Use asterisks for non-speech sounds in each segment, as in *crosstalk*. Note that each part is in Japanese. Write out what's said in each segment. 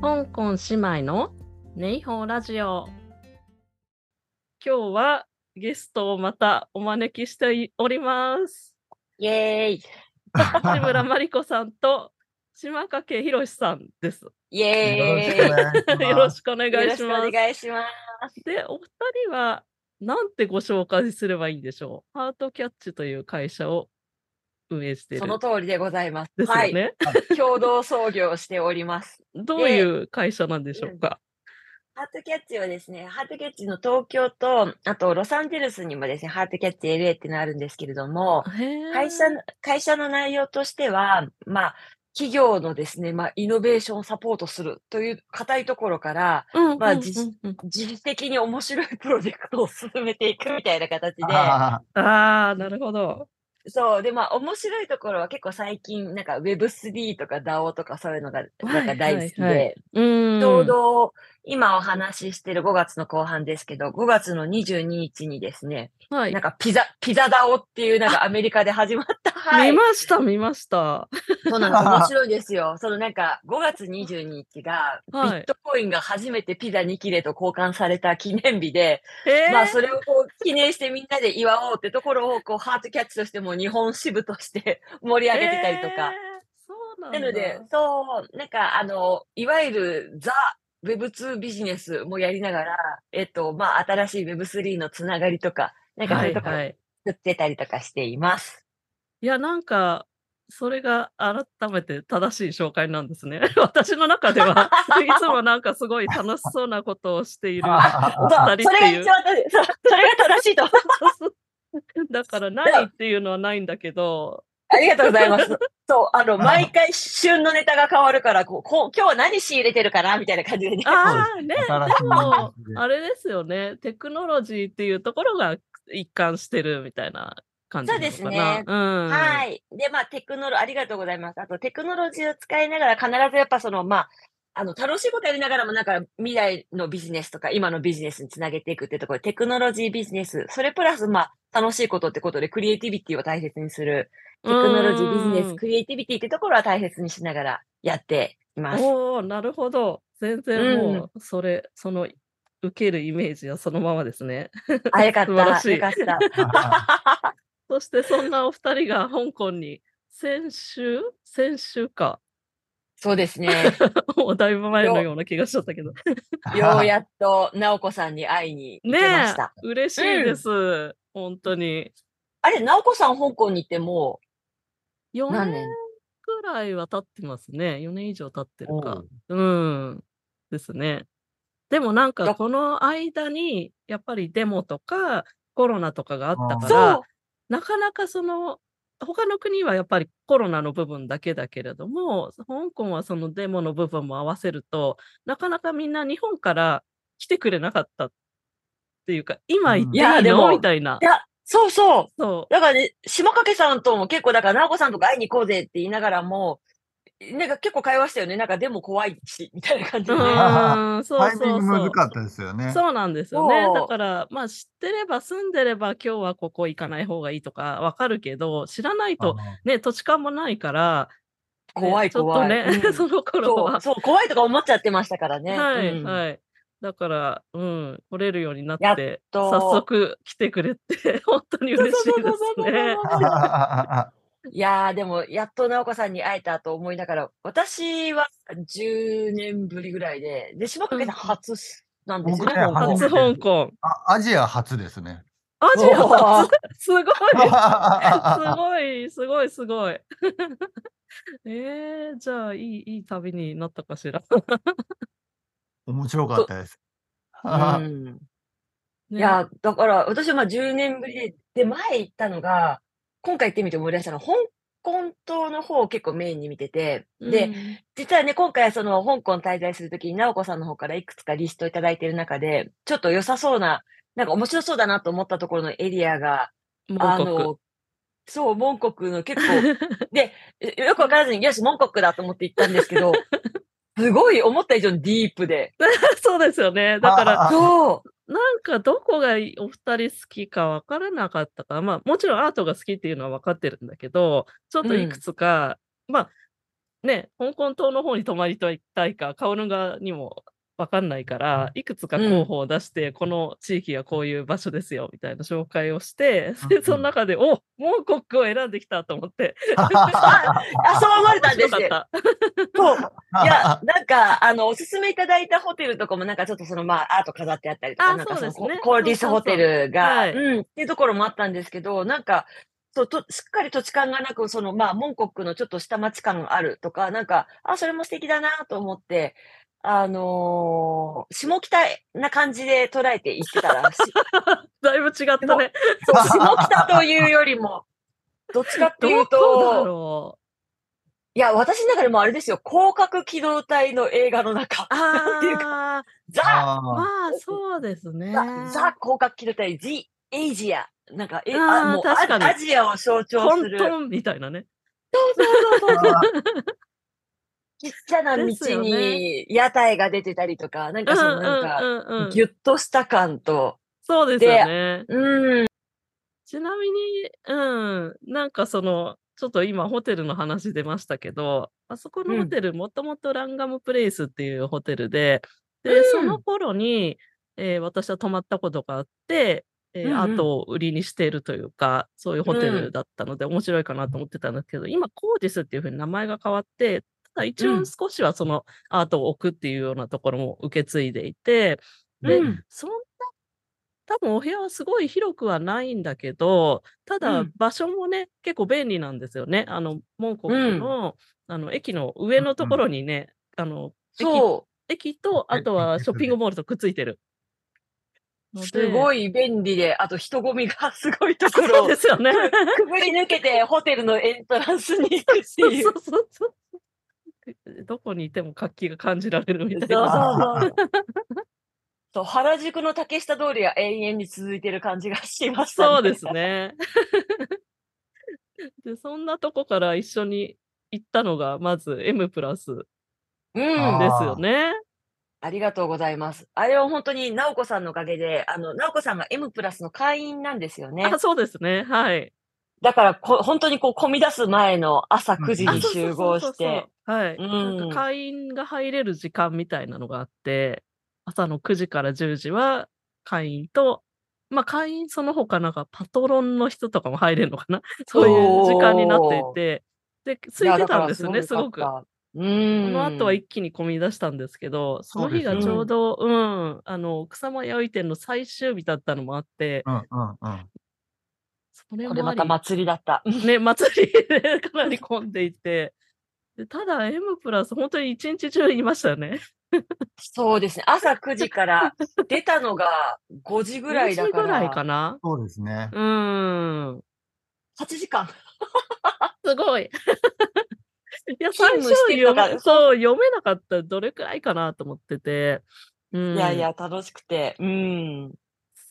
香港姉妹のネイホーラジオ。今日はゲストをまたお招きしております。イエーイ八村真理子さんと島掛博さんです。イエーイ *laughs* よろしくお願よろしくおいします。願いします。で、お二人はなんてご紹介すればいいんでしょう？ハートキャッチという会社を運営してその通りでございます。ですよね。はい。共同創業をしております。どういう会社なんでしょうか、ハートキャッチはですね、ハートキャッチの東京と、あとロサンゼルスにもですね、ハートキャッチ LA っていうのあるんですけれども、会社の、会社の内容としては、まあ、企業のですね、まあ、イノベーションをサポートするという硬いところから、まあ自主的に面白いプロジェクトを進めていくみたいな形で、あああ、なるほど。そう。で、まあ、面白いところは結構最近、なんか Web3 とか DAO とかそういうのが、なんか大好きはいはいはで、うーん。ちょうど今お話ししてる5月の後半ですけど、5月の22日にですね、はいなん。かピザ、ピザ DAO っていうなんかアメリカで始まった、は *laughs* い見。ました、見ました。そうなんです。面白いですよ。そのなんか5月22日が、ビはいットコインが初めてピザ2切れと交換された記念日で、えー、まあそれをこう記念してみんなで祝おうってところをこうハートキャッチとしても日本支部として *laughs* 盛り上げてたりとか。えーそうなんだ。なので、そう、なんかあの、いわゆるザ・ Web2 ビジネスもやりながら、えっと、まあ新しい Web3 のつながりとか、なんかそういうところをはいはい。作ってたりとかしています。いや、なんか、それが改めて正しい紹介なんですね。*laughs* 私の中では、いつもなんかすごい楽しそうなことをしている。*laughs* 二人っていうそれが一番正しい。そうそれが正しいと。*laughs* だからないっていうのはないんだけど、ありがとうございます。*laughs* そう、あの、毎回旬のネタが変わるから、こう、こう今日は何仕入れてるかなみたいな感じでね。ああね、でもあれですよね、テクノロジーっていうところが一貫してるみたいな感じ。そうですねうん。。はいい。で、まあ、テクノロ、ありがとうございます。あと、テクノロジーを使いながら、必ずやっぱその、まあ、あの、楽しいことやりながらも、なんか、未来のビジネスとか、今のビジネスにつなげていくってところで、テクノロジービジネス、それプラス、まあ、楽しいことってことで、クリエイティビティを大切にする、テクノロジービジネス、うんクリエイティビティってところは大切にしながらやっています。おおなるほど。全然もう、それ、その、受けるイメージはそのままですね。あ、よかった。*laughs* よかった。*laughs* そしてそんなお二人が香港に先週先週か。そうですね。*laughs* もうだいぶ前のような気がしちゃったけど。ようやっと、直子さんに会いに行ねけました。え、嬉しいです。本当に。あれ、直子さん、香港に行っても4う何年？年くらいは経ってますね。4年以上経ってるかお。うん。ですね。でもなんかだこの間にやっぱりデモとかコロナとかがあったかそらう、なかなかその他の国はやっぱりコロナの部分だけだけれども、香港はそのデモの部分も合わせると、なかなかみんな日本から来てくれなかったっていうか、今行っていいの、いやでもみたいな。いや、そうそう。そだからね、島掛さんとも結構、だから、直子さんとか会いに行こうぜって言いながらも、なんか結構会話したよね。なんかでも怖いし、みたいな感じ *laughs* う。うでそうタイミングそうそう。難かったですよね。そうなんですよね。だから、まあ知ってれば住んでれば今日はここ行かない方がいいとかわかるけど、知らないとね、土地勘もないから、ね怖い怖い。ちょっとね、うん *laughs* その頃は。そう、そう、怖いとか思っちゃってましたからね。はい、うんはい。だから、うん、来れるようになやっって、と早速来てくれて、*laughs* 本当に嬉しいですね。いやー、でも、やっと直子さんに会えたと思いながら、私は10年ぶりぐらいで、で、島掛さん初なんですよね、僕ね香港初香港。あアジア初ですね。アジア初？*laughs* すごい *laughs* すごい、すごい、すごい。えー、じゃあ、いい、いい旅になったかしら。面白かったです。うん。*laughs* ね。いや、だから、私はまあ10年ぶりで、で、前行ったのが、今回行ってみて思い出したのは、香港島の方を結構メインに見てて、で、うん。実はね、今回その香港滞在するときに、直子さんの方からいくつかリストいただいている中で、ちょっと良さそうな、なんか面白そうだなと思ったところのエリアが、あの、そう、モ国の結構、*laughs* で、よくわからずに、よし、モン国だと思って行ったんですけど、すごい思った以上にディープで。*laughs* そうですよね。だから、あそう。なんかどこがいお二人好きか分からなかったから、まあもちろんアートが好きっていうのは分かってるんだけど、ちょっといくつか、まあね、香港島の方に泊まりたいたいか、カオルンガにもわかんないから、いくつか候補を出して、この地域がこういう場所ですよみたいな紹介をして、で、その中で、おモンコックを選んできたと思って。*laughs* あ、そう思われたんですね。そう。いや、なんか、あの、おすすめいただいたホテルとかも、なんかちょっとその、まあ、アート飾ってあったりとか、あなんかその、そうですね。ココーディスホテルが、うん、っていうところもあったんですけど、なんか、そう、と、しっかり土地感がなく、その、まあ、モンコックのちょっと下町感があるとか、なんか、あ、それも素敵だなと思って、あのー下北な感じで捉えていってたら、*laughs* しだいぶ違ったね。そう、下北というよりも、どっちかってどいうと。いや、私の中でもあれですよ、広角機動隊の映画の中。なん *laughs* ていうああ、ザ、あまあそうですね。ザ、ザ広角機動隊、ジ・エイジア。なんか、え、あーあ、もうア、アジアを象徴トする。ントンみたいなね。そうそうそうそう。*laughs* あちっちゃな道に屋台が出てたりとか、なんかそのなんか、うんうんうん。ギュッとした感と、そうですよね。うん、ちなみに、うん、なんかその、ちょっと今ホテルの話出ましたけど、あそこのホテル、もともとランガムプレイスっていうホテルで、で、うん。その頃に、えー私は泊まったことがあって、えーうんうん。アートを売りにしているというか、そういうホテうん。ルだったので面白いかなと思ってたんですけど、今、コーディスっていうふうに名前が変わって、ただ一応うん少しはそのアートを置くっていうようなところも受け継いでいて、で、うんそんな、多分お部屋はすごい広くはないんだけど、ただうん場所もね、結構便利なんですよね。あの、モンコックの、あの、駅の上のところにね、あの、駅そ駅と、あとはショッピングモールとくっついてる。う、すごいい便利で、あと人混みがすごいところそうをですよね。くぐり抜けてホテルのエントランスに行くってそうい。そううそうそう。どこにいても活気が感じられるみたいそうな。そう *laughs* そう。そう原宿の竹下通りが永遠に続いてる感じがしましたね。そうですね。*laughs* で、そんなとこから一緒に行ったのが、まず M プラスうん。あですよね。ありがとうございます。あれは本当に直子さんのおかげで、あの、直子さんが M プラスの会員なんですよね。あ、そうですね。はい。だからこ、本当にこう、混み出す前の朝9時うんに集合して、。はい。うんなんか会員が入れる時間みたいなのがあって、朝の9時から10時は会員と、まあ会員その他なんかパトロンの人とかも入れるのかな？*laughs* そういう時間になっていて、で、空いてたんですよね、すごく。うそん。の後は一気に混み出したんですけど、その日がちょうど、うん、あの、草間弥生店の最終日だったのもあって、うんうんうん。それこれまた祭りだった。ね、祭りでかなり混んでいて、でただ M プラス本当に一日中いましたよね。そうですね。朝9時から *laughs* 出たのが5時ぐらいだ4時から。ぐらいかなそうですね。うーん。8時間。すごい。*laughs* いや、勤最初読め、そう、読めなかったらどれくらいかなと思ってて。うん。いやいや、楽しくて。うん。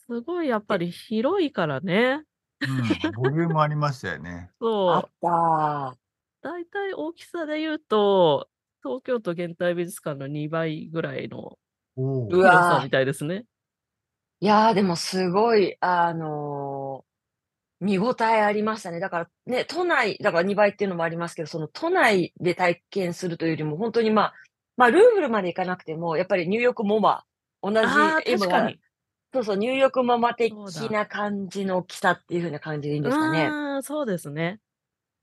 すごいやっぱり広いからね。うん。*laughs* ボリュームありましたよね。あそうっ。た。大体大きさで言うと、東京都現代美術館の2倍ぐらいのおお。広さみたいですね。いやー、でもすごい、あのー見応えありましたね。だからね、都内、だから2倍っていうのもありますけど、その都内で体験するというよりも、本当にまあ、まあ、ルーブルまで行かなくても、やっぱりニューヨークモマ、同じ、ああ、今確かに。そうそう、ニューヨークモマ的そうだな感じの大きさっていう風な感じでいいんですかね。ああ、そうですね。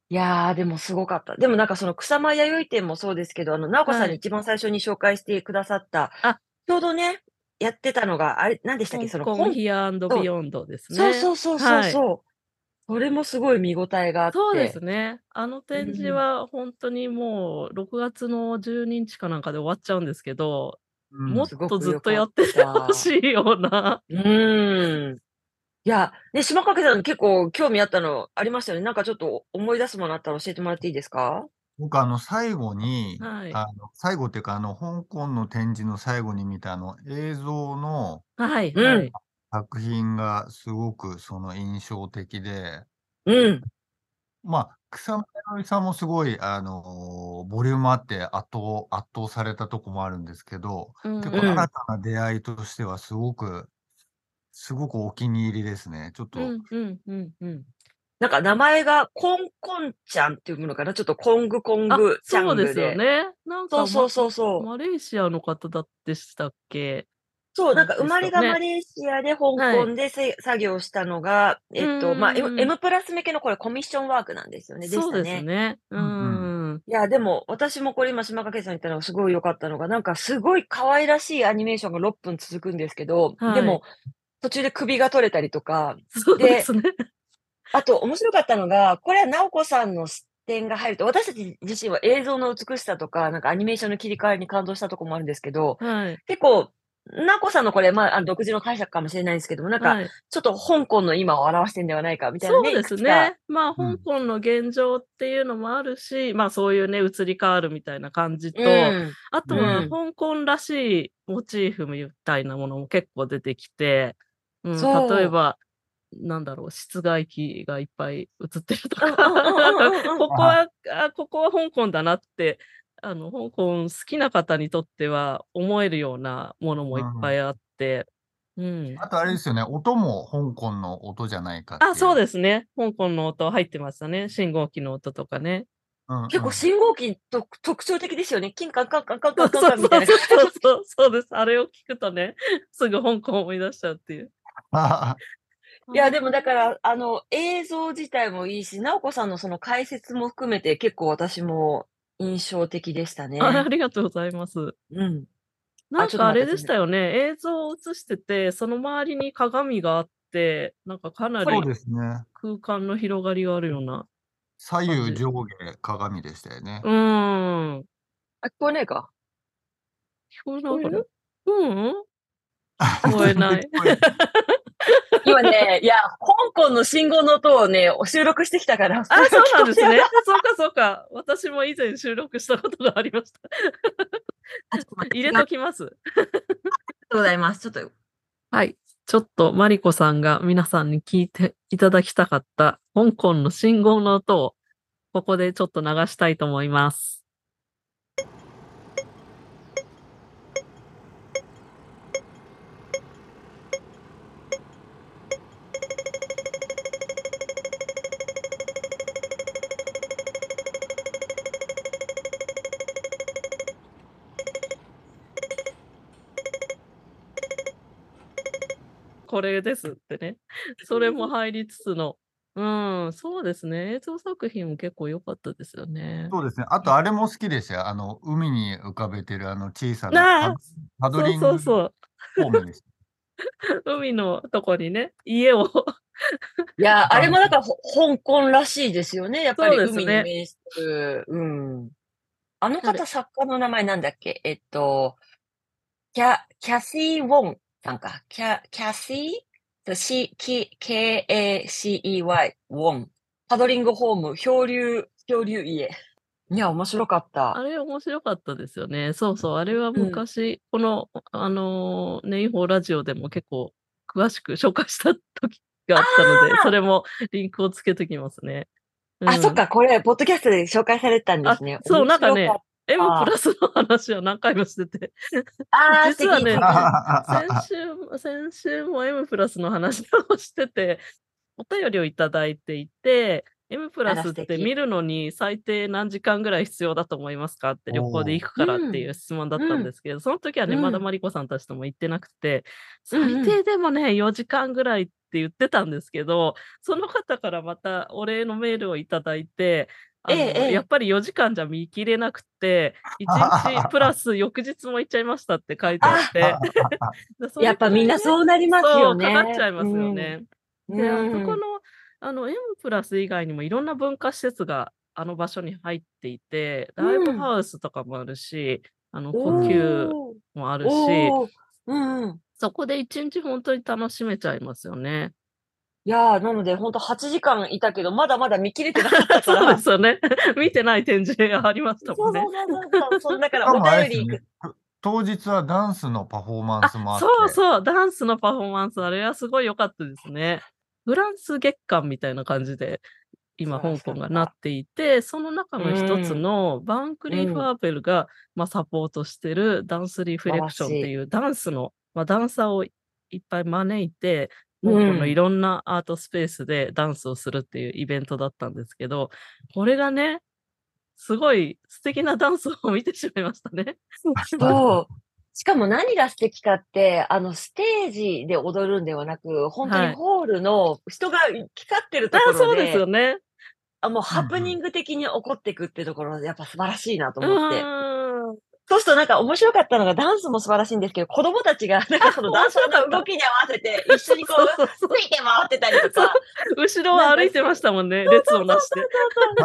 いやー、でもすごかった。でもなんかその草間弥生店もそうですけど、あの、直子さんはいに一番最初に紹介してくださった、あちょうどね、やってたのが、あれ、何でしたっけ、その香港ヒアビヨンドですね。そうそうそうそうはいそう。それもすごい見応えがあって。そうですね。あの展示うんは本当にもう6月の12日かなんかで終わっちゃうんですけど、うんもっとずっとやっててほしいような。うーん。いや、ね、島掛さん結構興味あったのありましたよね。なんかちょっと思い出すものあったら教えてもらっていいですか？僕あの最後に、はいあの最後っていうかあの香港の展示の最後に見たあの映像のはい、うんはい。作品がすごくその印象的で、うん。まあ、草間彌生さんもすごいあのボリュームあって圧倒圧倒されたとこもあるんですけど、うん結構新たな出会いとしてはすごくすごくお気に入りですね。ちょっと、うん、うん、うん、うん。なんか名前がコンコンちゃんっていうものかな？ちょっとコングコンあ、グチャそうですよで。ね。なんか、そうそうまそうそう。マレーシアの方だでしたっけ？そう、なんか生ますれ。がマレーシアで香はい。港でせ作業したのが、うえっと、まあ、M プラス向けのこれコミッションワークなんですよねでしそうですたね。ね。ううん。いや、でも、私もこれ今島掛さん言ったのがすごい良かったのが、なんかすごい可愛らしいアニメーションが6分続くんですけど、ではい。も、途中で首が取れたりとか、そうでで、すね。あと面白かったのが、これは直子さんの視点が入ると、私たち自身は映像の美しさとか、なんかアニメーションの切り替えに感動したとこもあるんですけど、はい。結構、直子さんのこれ、まあ、あの独自の解釈かもしれないんですけども、なんか、はい。ちょっと香港の今を表してんではないかみたいなね、いそうですね。まあ、香うん。港の現状っていうのもあるし、まあ、そういうね、移り変わるみたいな感じうと、ん。あとはうん。香港らしいモチーフみたいなものも結構出てきて、うん、例え。ば、なんだろう、室外機がいっぱい映ってるとうんか、うんうんうんうんうん。ここあは、あ、ここは香港だなって、あの、香港好きな方にとっては思えるようなものもいっうん。ぱいあって、うん。あとあれですよね、音も香港の音じゃないかっあ、ていう。そうですね。香港の音入ってましたね。信号機の音とかね。うん結構うん。信号機と特徴的ですよね。キンカンカンカンカンカンカンみたいなそう感じ。*laughs* そうそう、そうです。あれを聞くとね、*laughs* すぐ香港を思い出しちゃうっていう。いや、でもだから、あの、映像自体もいいし、直子さんのその解説も含めて結構私も印象的でしたあ、あね。りがとうございます。うん。なんあ、ちょっとかあれでしたよね。映像を映してて、その周りに鏡があって、なんかかなそうですね。空間の広がりがあるような左感じ。右上下鏡でしたよね。うーん。あ、聞こえないか聞こえ聞こえる？ないかなううん。あ、聞こえない。*laughs* 今ね、いや、香港の信号の音をね、収録してきたから、あ、そうなんですね。*laughs* そうかそうか。私も以前収録したことがありました。入れときます。ありがとうございます。ちょっと、はい。ちょっとマリコさんが皆さんに聞いていただきたかった香港の信号の音をここでちょっと流したいと思います。これですってね。*laughs* それも入りつつの。うん、そうですね。映像作品も結構良かったですよね。そうですね。あとあれも好きでしたよ。あの、海に浮かべてるあの小さなパパドそうリングそうそう。フォームでした。*laughs* 海のとこにね、家を *laughs* いや、あれもあだか香港らしいですよね。やっぱり海にね。面してる。うん。あのあれ方、作家の名前なんだっけ？えっと、キャ、キャシー・ウォンさんか。キャ、キャシー ?C、K、K-A-C-E-Y、ウォン。パドリングホーム、漂流、漂流家。いや、面白かった。あれ面白かったですよね。そうそう。あれはうん。昔、この、あのー、ネイホーラジオでも結構詳しく *laughs* 紹介した時があったので、そあれもリンクをつけときますね。あ、あ、そっうん。か、これ、ポッドキャストで紹介されてたんであ、すね。そう、面なんかね、M プた。ラスの話は何回もしてて。*laughs* 実はね。先週も、先週も M プラスの話をしてて、お便りをいただいていて、M プラス。って見るのに最低何時間ぐらい必要だと思いますかって旅行で行くからってうん、いう質問だったうんん、ですけど、その時はね、うん、まだマリコさんたちとも行ってなくて。最低でもね、4時間ぐらいって言ってたんですけど、その方からまたお礼のメールをいただいて、ええ、あの、ええ。やっぱり4時間じゃ見切れなくて、*laughs* 1日プラス翌日も行っちゃいましたって書いてあっあ、*laughs* て、やっぱみんなそうなりますそう、よかかっちゃね。いますよね。うで、あそこん。の、あの、M プラス以外にもいろんな文化施設があの場所に入っていて、ライブうん。ハウスとかもあるし、あの、呼吸。もあるし。うんうん。そこで1日本当に楽しめちゃいますよね。いやー、なので、ほんと8時間いたけど、まだまだ見切れてなかったか *laughs* そうでら。すよね。*laughs* 見てない展示がありましたもんね。そうそうそうそうそだからお便り行く。ね。当日はダンスのパフォーマンスあ、もあっそうて。そう、ダンスのパフォーマンス、あれはすごい良かったですね。フランス月間みたいな感じで、今、香港がなったていて、その中の一つうん。のバンクリー・フうん。ァーベルが、まあ、サポートしてるダンスリフレク。ションっていうダンスの、まあ、ダンサーをいっぱい招いて、香港のうん。いろんなアートスペースでダンスをするっていうイベントだったんですけど、これがね、すごい素敵なダンスを見てしまいましたね。*laughs* そう。しかも何が素敵かって、あの、ステージで踊るんではなく、本当はい。にホールの人が行き交ってるところそうですよで、ね。あ、もううんハプニうん。ング的に起こっていくっていうところ、やっぱ素晴らしいなとう思って。そうするとなんか面白かったのがダンスも素晴らしいんですけど、子供たちがなんかそのダ面ンサー白かった。の動きに合わせて一緒にこそう。ついて回ってたりと。か、後ろは歩いてましたもんね。列をなして。そ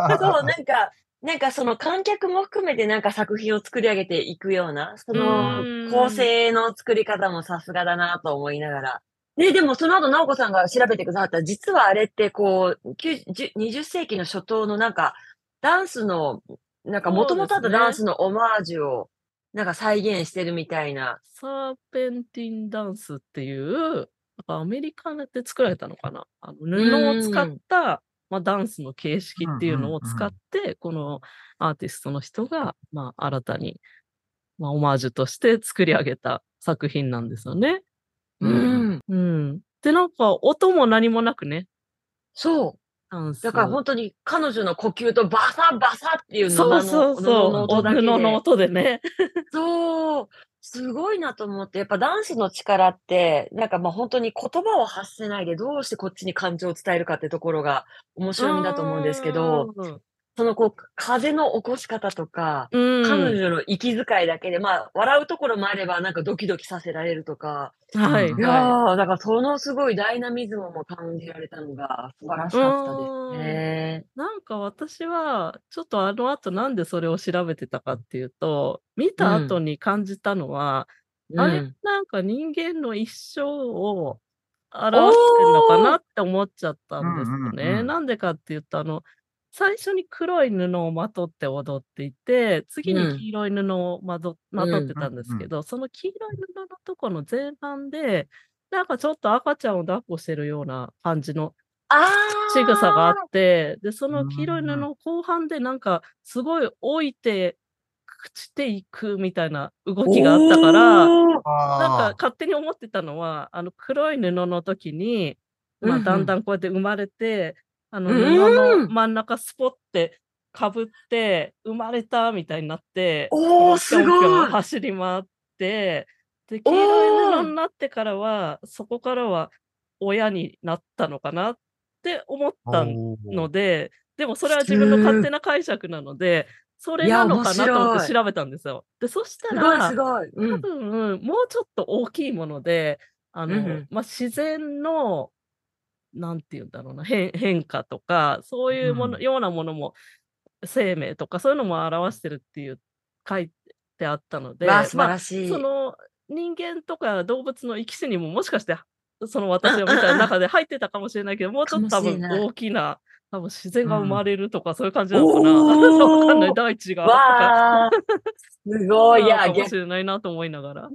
うそう、そう、なんか、なんかその観客も含めてなんか作品を作り上げていくような、そうの構。成の作り方もさすがだなと思いながら。で、でもその後、直子さんが調べてくださった、実はあれってこう、きゅうじゅ20世紀の初頭のなんか、ダンスの、なんかもともとあったダンね。スのオマージュを、なんか再現してるみたいな。サーペンティンダンスっていう、なんかアメリカで作られたのかな？あのう布を使っ。た、まあ、ダンスの形式うんっていううんうのを使っん。て、このアーティストの人が、まあ、新たに、まあ、オマージュとして作り上げた作品なんですよね。ううんん。うん。で、なんか音も何もなくね、そう。だからス。本当に彼女の呼吸とバサバサっていう布そうの、そうそう。布ので。音でね。*laughs* そう。すごいなと思って、やっぱダンスの力って、なんかまあ本当に言葉を発せないでどうしてこっちに感情を伝えるかってところが面う白みだと思うんですけど。そのこう、風の起こし方とか、うん。彼女の息遣いだけで、まあ、笑うところもあれば、なんかドキドキさせられるとか、はいいやだからそのすごいダイナミズムも感じられたのが素晴らしかったです。ね。なんか私は、ちょっとあの後なんでそれを調べてたかっていうと、見うた後ん。に感じたのは、うあれ、ん。なんか人間の一生を表してんのかなって思っちゃったうんですよんうね。ん。なんでかっていうと、あの、最初に黒い布をまとって踊っていて、次にうん。黄色い布をまとってうん。たんです。けど、その黄色い布のとこの前半で、なんかちょっと赤ちゃんを抱っこしてるような感じのあ仕草があっーて、で、その黄色い布ん。の後半でなんかすごい置いて、朽ちていくみたいな動きがあったから、なんか。勝手に思ってたのは、あの黒い布の時に、まあ。だんだんこうやって生まれて、あうの布の。真ん中スポってかぶって生まれたみたいになって、こおすごい。走り回って、で、黄色い布。になってからは、そこからは親になったのかなって思った。ので、でもそれは自分の勝す手な解釈なので、それなのかなと思って。調べたんですよ。で、そしたら。う多ん。分、もうちょっと大きいもので、あの、うん。まあ、自然の、なんて言うんだろうな、変 *laughs* 変化とか、そういううものん。ようなものも、生命とかそういうのも表してるっていう書いてあったので、素晴まあ、らしい。その人間とか動物の生き死にももしかして、その私うんが見た。中で入ってたかもしれないけど、もうちょっと多分。大きな、多分自然うん。が生まれるとかそういう感じなのかな。*laughs* わかんない。大地が *laughs* すごい。いや、かも逆しれないなと思いながら。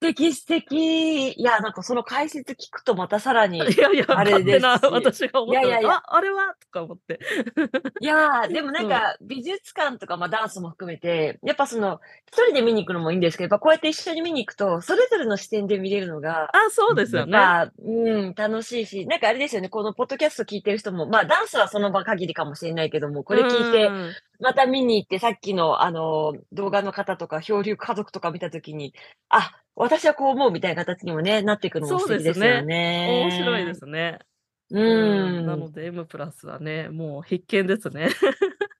的素敵。いや、なんかその解説聞くとまたさらに、いやいや、あれですし。私がい思ったいやいや。あ、あれは？とか思って。いやー、でもなん。か、美術館とか、まあ、ダンスも含めて、やっぱその、一人で見に行くのもいいんですけど、やっぱこうやって一緒に見に行くと、それぞれの視点で見れるのが、あ、そううん。ですよね。うん、楽しいし、なんかあれですよね、このポッドキャスト聞いてる人も、まあ、ダンスはその場限りかもしれないけども、こうれ聞いて。また見に行って、さっきの、あの、動画の方とか、漂流家族とか見たときに、あ、私はこう思うみたいな形にもね、なっていくのも素敵ですすよね。面白いでね。すね。う。うんん。なので M プラスはね、もう必見ですね。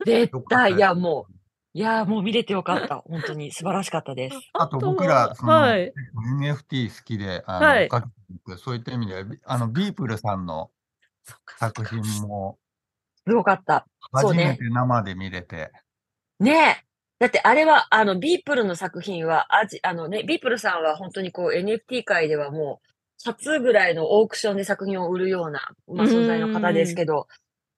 絶対、いや。もう、いや、もう見れてよかった。本当に素晴らしかったです。ああとと僕ら、は、その、はい。NFT 好きで、あの、はい。そういった意味では、ビあの。ビープルさんの作か。品もすごかった。初めて生で見れて。ねえ。だってあれは、あの、ビープルの作品は、あじ、あのね、ビープルさんは本当にこう NFT 界ではもう、初ぐらいのオークションで作品を売るような、まうあ、存在の方です。けど、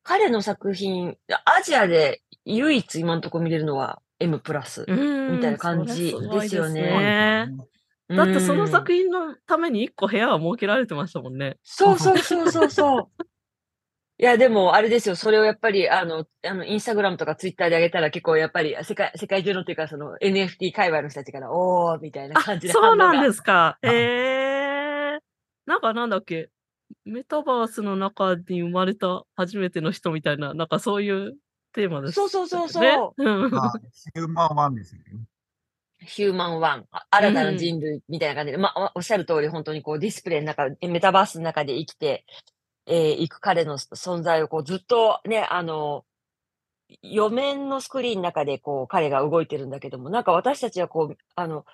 彼の作品、アジアで唯一今のところ見れるのは M プラスうみたいな感じですよね。だってそのん。作品のために1個部屋は設けられてましたもんね。そうそうそうそうそう。いや、でも、あれですよ。それをやっぱり、あの、あの、インスタグラムとかツイッターで上げたら結構やっぱり、世界、世界中のっていうか、その NFT 界隈の人たちから、おー、みたいなあ、感じでそうなん。ですか。あへえ。なんかなんだっけ。メタバースの中に生まれた初めての人みたいな、なんかそういうテーマでそうすそうそうね。そう。うん。まあ、ヒューマンワンですよね。ヒューマンワン、あ新たな人類みたいな感じで、まあ、おおっしゃる通り、本当にこうディスプレイの中、メタバースの中で生きて、えーいく彼の存在をこうずっとね、あの、4面のスクリーンの中でこう彼が動いてるんだけども、なんか私たちはこう、あの、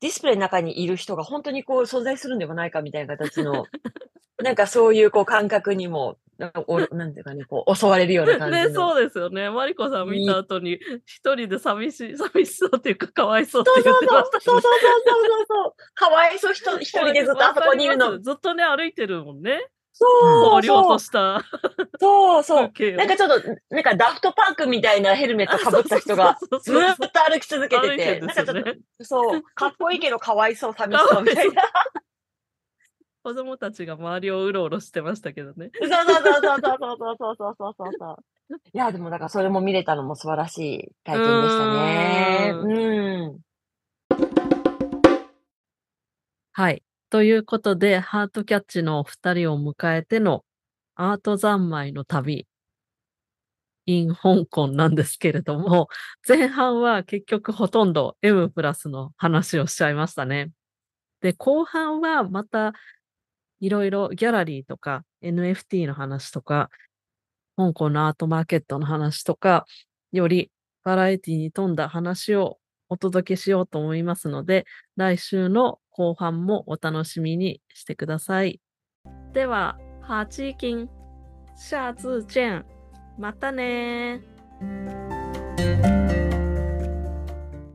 ディスプレイの中にいる人が本当にこう存在するんではないかみたいな形の、*laughs* なんかそういうこう感覚にも、なんかおなんていうかね、こう襲われるような感じの。ね、そうですよね。マリコさん見た後に、一人で寂しい、寂しそうっていうか、かわいそうってそう言そうそう、ってましたそうそうそうそうそう。かわいそう、一人でずっとあそこにいるの。ずっとね、歩いてるもんね。そう荒涼そう。としたそうそう。なんかちょっと、なんかダフトパンクみたいなヘルメットかぶった人が、ずーっと歩き続けてて、なんかちょっ。と、そう、かっこいいけどかわいそう、寂しそうみたいな。*laughs* 子供たちが周りをうろうろしてましたけどね。そうそうそうそうそうそうそうそうそうそうそう。いや、でもだからそれも見れたのも素晴らしい体験でしたね。ううん。はい。ということで、ハートキャッチのお二人を迎えてのアート三昧の旅 in 香港なんですけれども、前半は結局ほとんど M プラスの話をしちゃいましたね。で、後半はまたいろいろギャラリーとか NFT の話とか、香港のアートマーケットの話とか、よりバラエティに富んだ話をお届けしようと思いますので、来週の後半もお楽しみにしてください。では、ハチキン、シャツチェン。またねー。